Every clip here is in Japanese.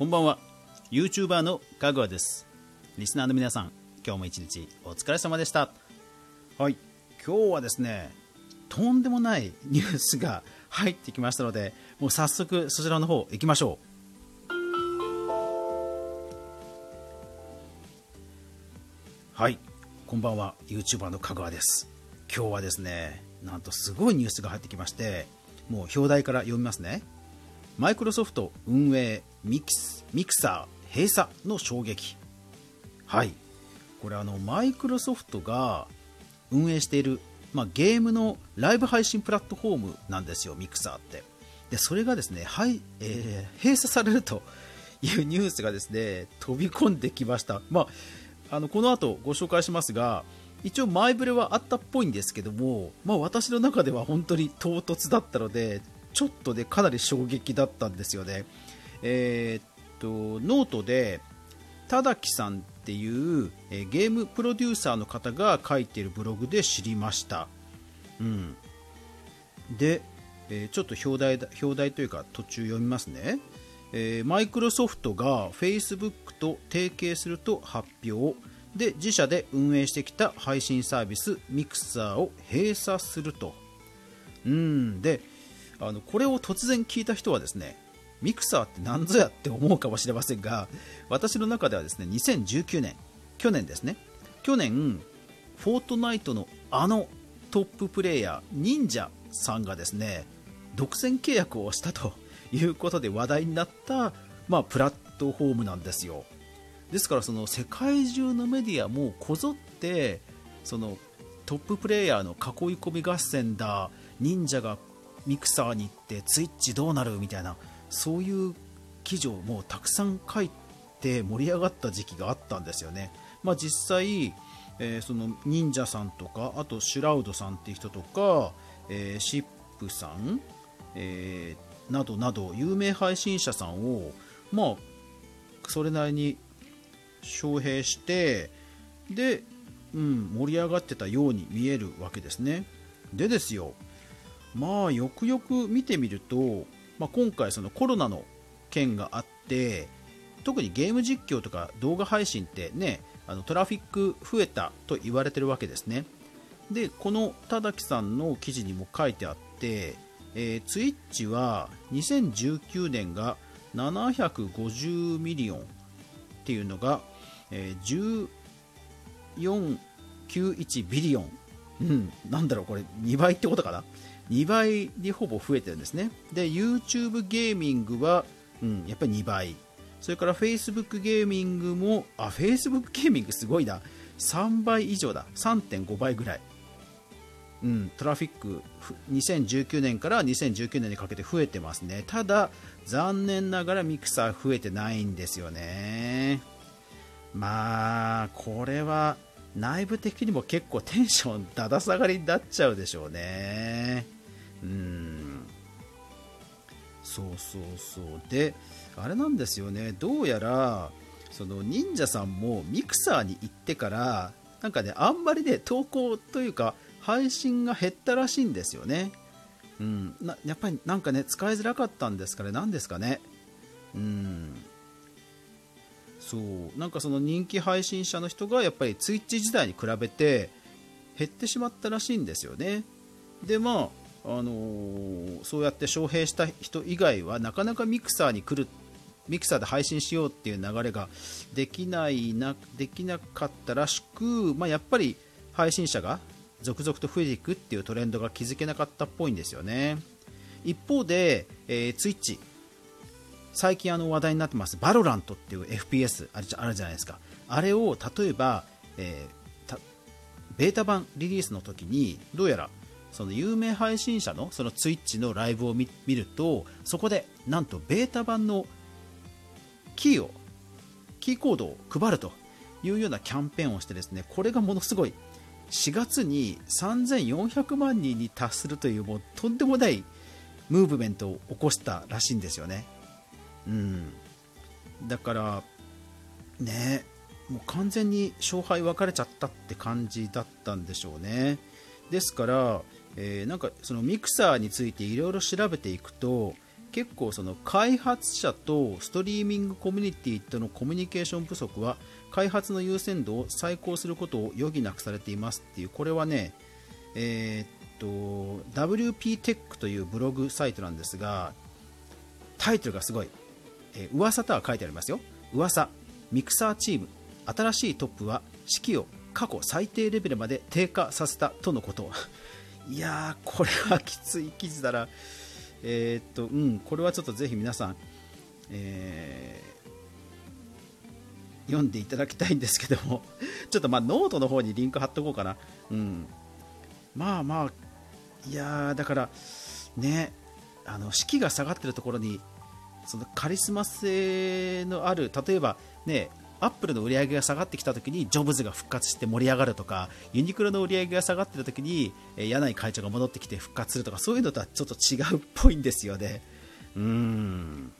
こんばんは。YouTuber のかぐわです。リスナーの皆さん今日も一日お疲れ様でした。はい。今日はですねとんでもないニュースが入ってきましたのでもう早速そちらの方行きましょう。はい。こんばんは。YouTuber のかぐわです。今日はですねなんとすごいニュースが入ってきましてもう表題から読みますね。マイクロソフト運営ミキスミクサー閉鎖の衝撃。はい。これあのマイクロソフトが運営している、まあ、ゲームのライブ配信プラットフォームなんですよミクサーって。でそれがですね、はいえー、閉鎖されるというニュースがですね飛び込んできました、まあ、あのこの後ご紹介しますが一応前触れはあったっぽいんですけども、まあ、私の中では本当に唐突だったのでちょっとでかなり衝撃だったんですよね。えー、っとノートで田崎さんっていう、えゲームプロデューサーの方が書いてるブログで知りました。うん、で、えー、ちょっと表題表題というか途中読みますね。え、マイクロソフトが Facebook と提携すると発表で自社で運営してきた配信サービスミクサーを閉鎖するとうんであのこれを突然聞いた人はですねミクサーって何ぞやって思うかもしれませんが私の中ではですね2019年去年ですね。去年フォートナイトのあのトッププレーヤー忍者さんがですね独占契約をしたということで話題になった、まあ、プラットフォームなんですよ。ですからその世界中のメディアもこぞってそのトッププレーヤーの囲い込み合戦だ忍者がミクサーに行ってツイッチどうなるみたいなそういう記事をもうたくさん書いて盛り上がった時期があったんですよね。まあ、実際、えー、その忍者さんとかあとシュラウドさんっていう人とか、えー、シップさん、えー、などなど有名配信者さんをまあそれなりに招聘してで、うん、盛り上がってたように見えるわけですね。でですよまあよくよく見てみると、まあ、今回そのコロナの件があって特にゲーム実況とか動画配信ってねあのトラフィック増えたと言われてるわけですね。でこの田崎さんの記事にも書いてあって、えー、ツイッチは2019年が750 million っていうのが、えー、1491 billion、うん、なんだろうこれ2倍ってことかな？2倍にほぼ増えてるんですね。で、YouTube ゲーミングは、うん、やっぱり2倍。それから Facebook ゲーミングも、あ、Facebook ゲーミングすごいな。3倍以上だ。3.5倍ぐらい。うん、トラフィック2019年から2019年にかけて増えてますね。ただ、残念ながらミクサー増えてないんですよね。まあ、これは内部的にも結構テンションだだ下がりになっちゃうでしょうね。うん。そうそうそう。であれなんですよね。どうやらその忍者さんもミクサーに行ってからなんかねあんまりね投稿というか配信が減ったらしいんですよね。うん。なやっぱりなんかね使いづらかったんですかね。何ですかね。うん。そう。なんかその人気配信者の人がやっぱりツイッチ時代に比べて減ってしまったらしいんですよね。でまああのー、そうやって招聘した人以外はなかなかミクサーに来るミクサーで配信しようっていう流れができないなできなかったらしく、まあ、やっぱり配信者が続々と増えていくっていうトレンドが築けなかったっぽいんですよね。一方で、えー、ツイッチ。最近あの話題になってますバロラントっていう FPS あるじゃないですか。あれを例えば、えー、ベータ版リリースの時にどうやらその有名配信者のそのツイッチのライブを見るとそこでなんとベータ版のキーをキーコードを配るというようなキャンペーンをしてですねこれがものすごい4月に3400万人に達するというもうとんでもないムーブメントを起こしたらしいんですよね。うん、だからねもう完全に勝敗分かれちゃったって感じだったんでしょうね。ですから、えー、なんかそのミクサーについていろいろ調べていくと、結構その開発者とストリーミングコミュニティとのコミュニケーション不足は開発の優先度を再考することを余儀なくされていますっていうこれはねえー、っと WP テックというブログサイトなんですがタイトルがすごい、えー、噂とは書いてありますよ。噂ミクサーチーム。新しいトップは士気を過去最低レベルまで低下させたとのこと。いやーこれはきつい記事だな。えー、っとうんこれはちょっとぜひ皆さん、えー、読んでいただきたいんですけども ちょっとまあノートの方にリンク貼っとこうかな。うん。まあまあいやだからねあの士気が下がってるところにそのカリスマ性のある例えばねアップルの売り上げが下がってきた時にジョブズが復活して盛り上がるとかユニクロの売り上げが下がってた時に柳井会長が戻ってきて復活するとかそういうのとはちょっと違うっぽいんですよねうん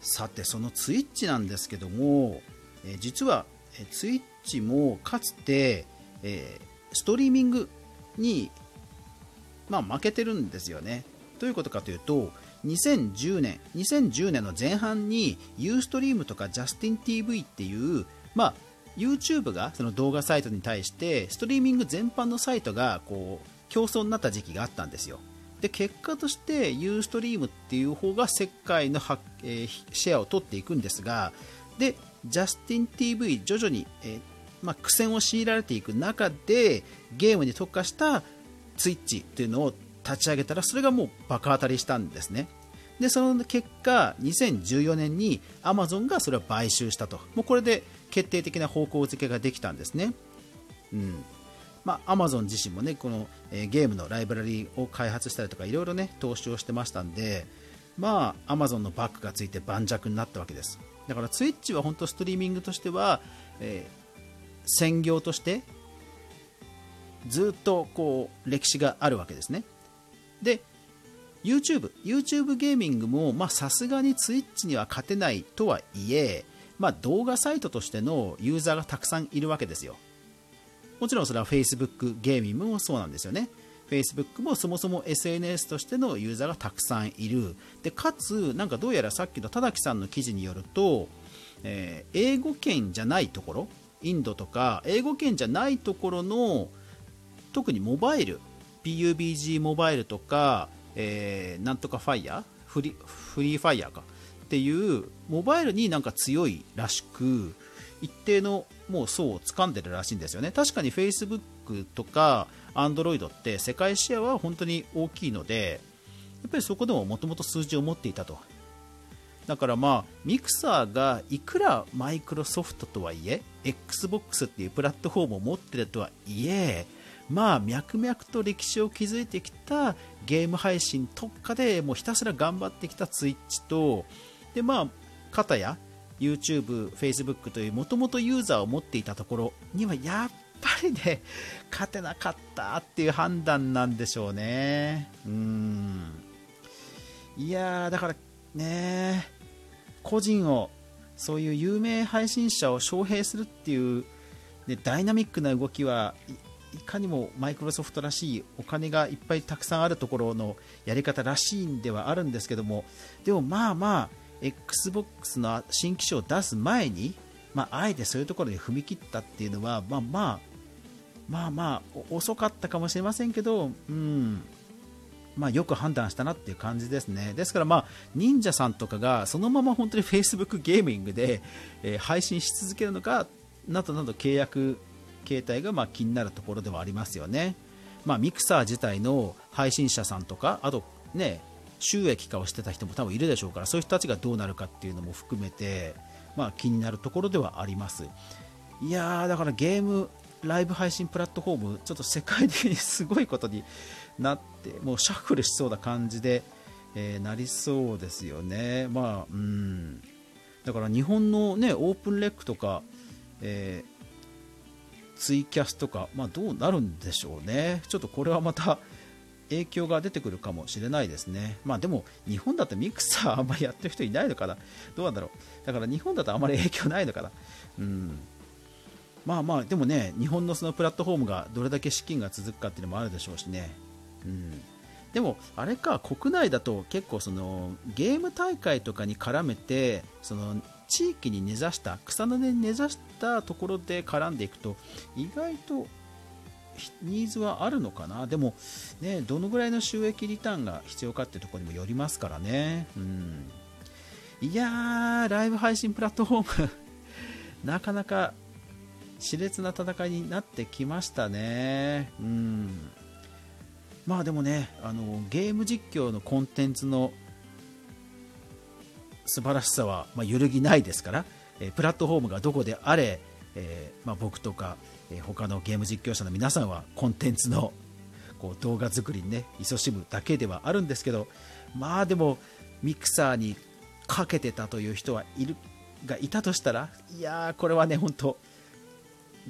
さてそのツイッチなんですけども実は、ツイッチもかつて、ストリーミングに、まあ、負けてるんですよね。どういうことかというと、2010年、2010年の前半にユーストリームとかジャスティン TV っていう、まあ、YouTube がその動画サイトに対してストリーミング全般のサイトがこう競争になった時期があったんですよ。で結果としてユーストリームっていう方が世界の、えー、シェアを取っていくんですがでジャスティン TV 徐々に、えー、まあ、苦戦を強いられていく中でゲームに特化したツイッチというのを立ち上げたらそれがもう爆当たりしたんですね。でその結果2014年にアマゾンがそれを買収したと。もうこれで決定的な方向付けができたんですね。うん。まあ、アマゾン自身もねこの、えー、ゲームのライブラリーを開発したりとかいろいろね投資をしてましたんでまあアマゾンのバックがついて盤石になったわけです。だからツイッチは本当ストリーミングとしては、えー、専業としてずっとこう歴史があるわけですね。で YouTube、YouTube ゲーミングもさすがに Twitch には勝てないとはいえ、まあ、動画サイトとしてのユーザーがたくさんいるわけですよ。もちろんそれは Facebook ゲーミングもそうなんですよね。Facebook もそもそも SNS としてのユーザーがたくさんいる。で、かつ、なんかどうやらさっきの田崎さんの記事によると、えー、英語圏じゃないところ、インドとか、英語圏じゃないところの、特にモバイル、PUBG モバイルとか、えー、なんとかファイヤーフリフリーファイヤーか。っていうモバイルになんか強いらしく一定のもう層を掴んでるらしいんですよね。確かに Facebook とか Android って世界シェアは本当に大きいのでやっぱりそこでももともと数字を持っていたと。だからまあミクサーがいくらマイクロソフトとはいえ XBOX っていうプラットフォームを持ってるとはいえまあ脈々と歴史を築いてきたゲーム配信特化でもうひたすら頑張ってきた Twitch とでまあ片や YouTube、Facebook というもともとユーザーを持っていたところにはやっぱりね勝てなかったっていう判断なんでしょうね。うん。いやだからね個人をそういう有名配信者を招聘するっていう、ね、ダイナミックな動きはいかにもマイクロソフトらしいお金がいっぱいたくさんあるところのやり方らしいんではあるんですけどもでもまあまあ XBOX の新機種を出す前に、まあ、あえてそういうところに踏み切ったっていうのは、まあまあ、まあまあ遅かったかもしれませんけど、うんまあ、よく判断したなっていう感じですね。ですから、まあ、忍者さんとかがそのまま本当に Facebook ゲーミングで、えー、配信し続けるのかなどなど契約形態がまあ気になるところではありますよね。まあ、ミクサー自体の配信者さんとか、あとね、収益化をしてた人も多分いるでしょうから、そういう人たちがどうなるかっていうのも含めて、まあ、気になるところではあります。いやー、だからゲーム、ライブ配信プラットフォーム、ちょっと世界的にすごいことになって、もうシャッフルしそうな感じで、えー、なりそうですよね。まあ、うん。だから日本のね、オープンレックとか、えーツイキャスとか、まあ、どうなるんでしょうね。ちょっとこれはまた影響が出てくるかもしれないですね。まあでも、日本だとミクサーあんまりやってる人いないのかな。どうなんだろう。だから日本だとあまり影響ないのかな。うん。まあまあでもね日本のそのプラットフォームがどれだけ資金が続くかっていうのもあるでしょうしね、うん、でもあれか国内だと結構そのゲーム大会とかに絡めてその地域に根ざした草の根に根ざしたところで絡んでいくと意外とニーズはあるのかな？でも、ね、どのぐらいの収益リターンが必要かってとこにもよりますからね、うん、いやーライブ配信プラットフォーム なかなか熾烈な戦いになってきましたね。うん。まあでもねあのゲーム実況のコンテンツの素晴らしさは、まあ、揺るぎないですから、え、プラットフォームがどこであれ、えー、まあ、僕とか、え、他のゲーム実況者の皆さんはコンテンツのこう動画作りにね勤しむだけではあるんですけどまあでもミクサーにかけてたという人はいるがいたとしたらいやこれはね本当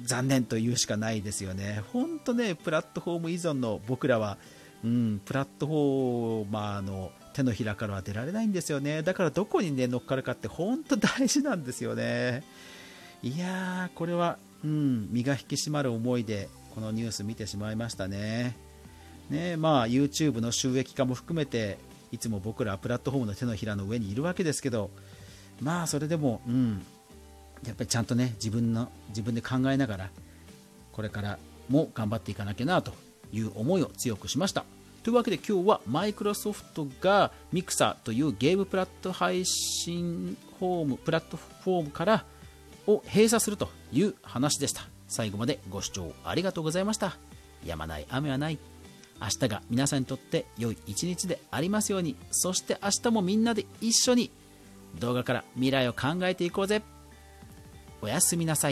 残念と言うしかないですよね。本当ね、プラットフォーム依存の僕らは、うん、プラットフォーマーの手のひらからは出られないんですよね。だからどこにね、乗っかるかって本当大事なんですよね。いやー、これは、うん、身が引き締まる思いで、このニュース見てしまいましたね。ねまあ、YouTube の収益化も含めて、いつも僕らプラットフォームの手のひらの上にいるわけですけど、まあ、それでも、うん、やっぱりちゃんとね自分の自分で考えながらこれからも頑張っていかなきゃなという思いを強くしましたというわけで今日はマイクロソフトがミクサというゲームプラット配信フォームプラットフォームからを閉鎖するという話でした。最後までご視聴ありがとうございました。やまない雨はない。明日が皆さんにとって良い一日でありますように。そして明日もみんなで一緒に動画から未来を考えていこうぜ。おやすみなさい。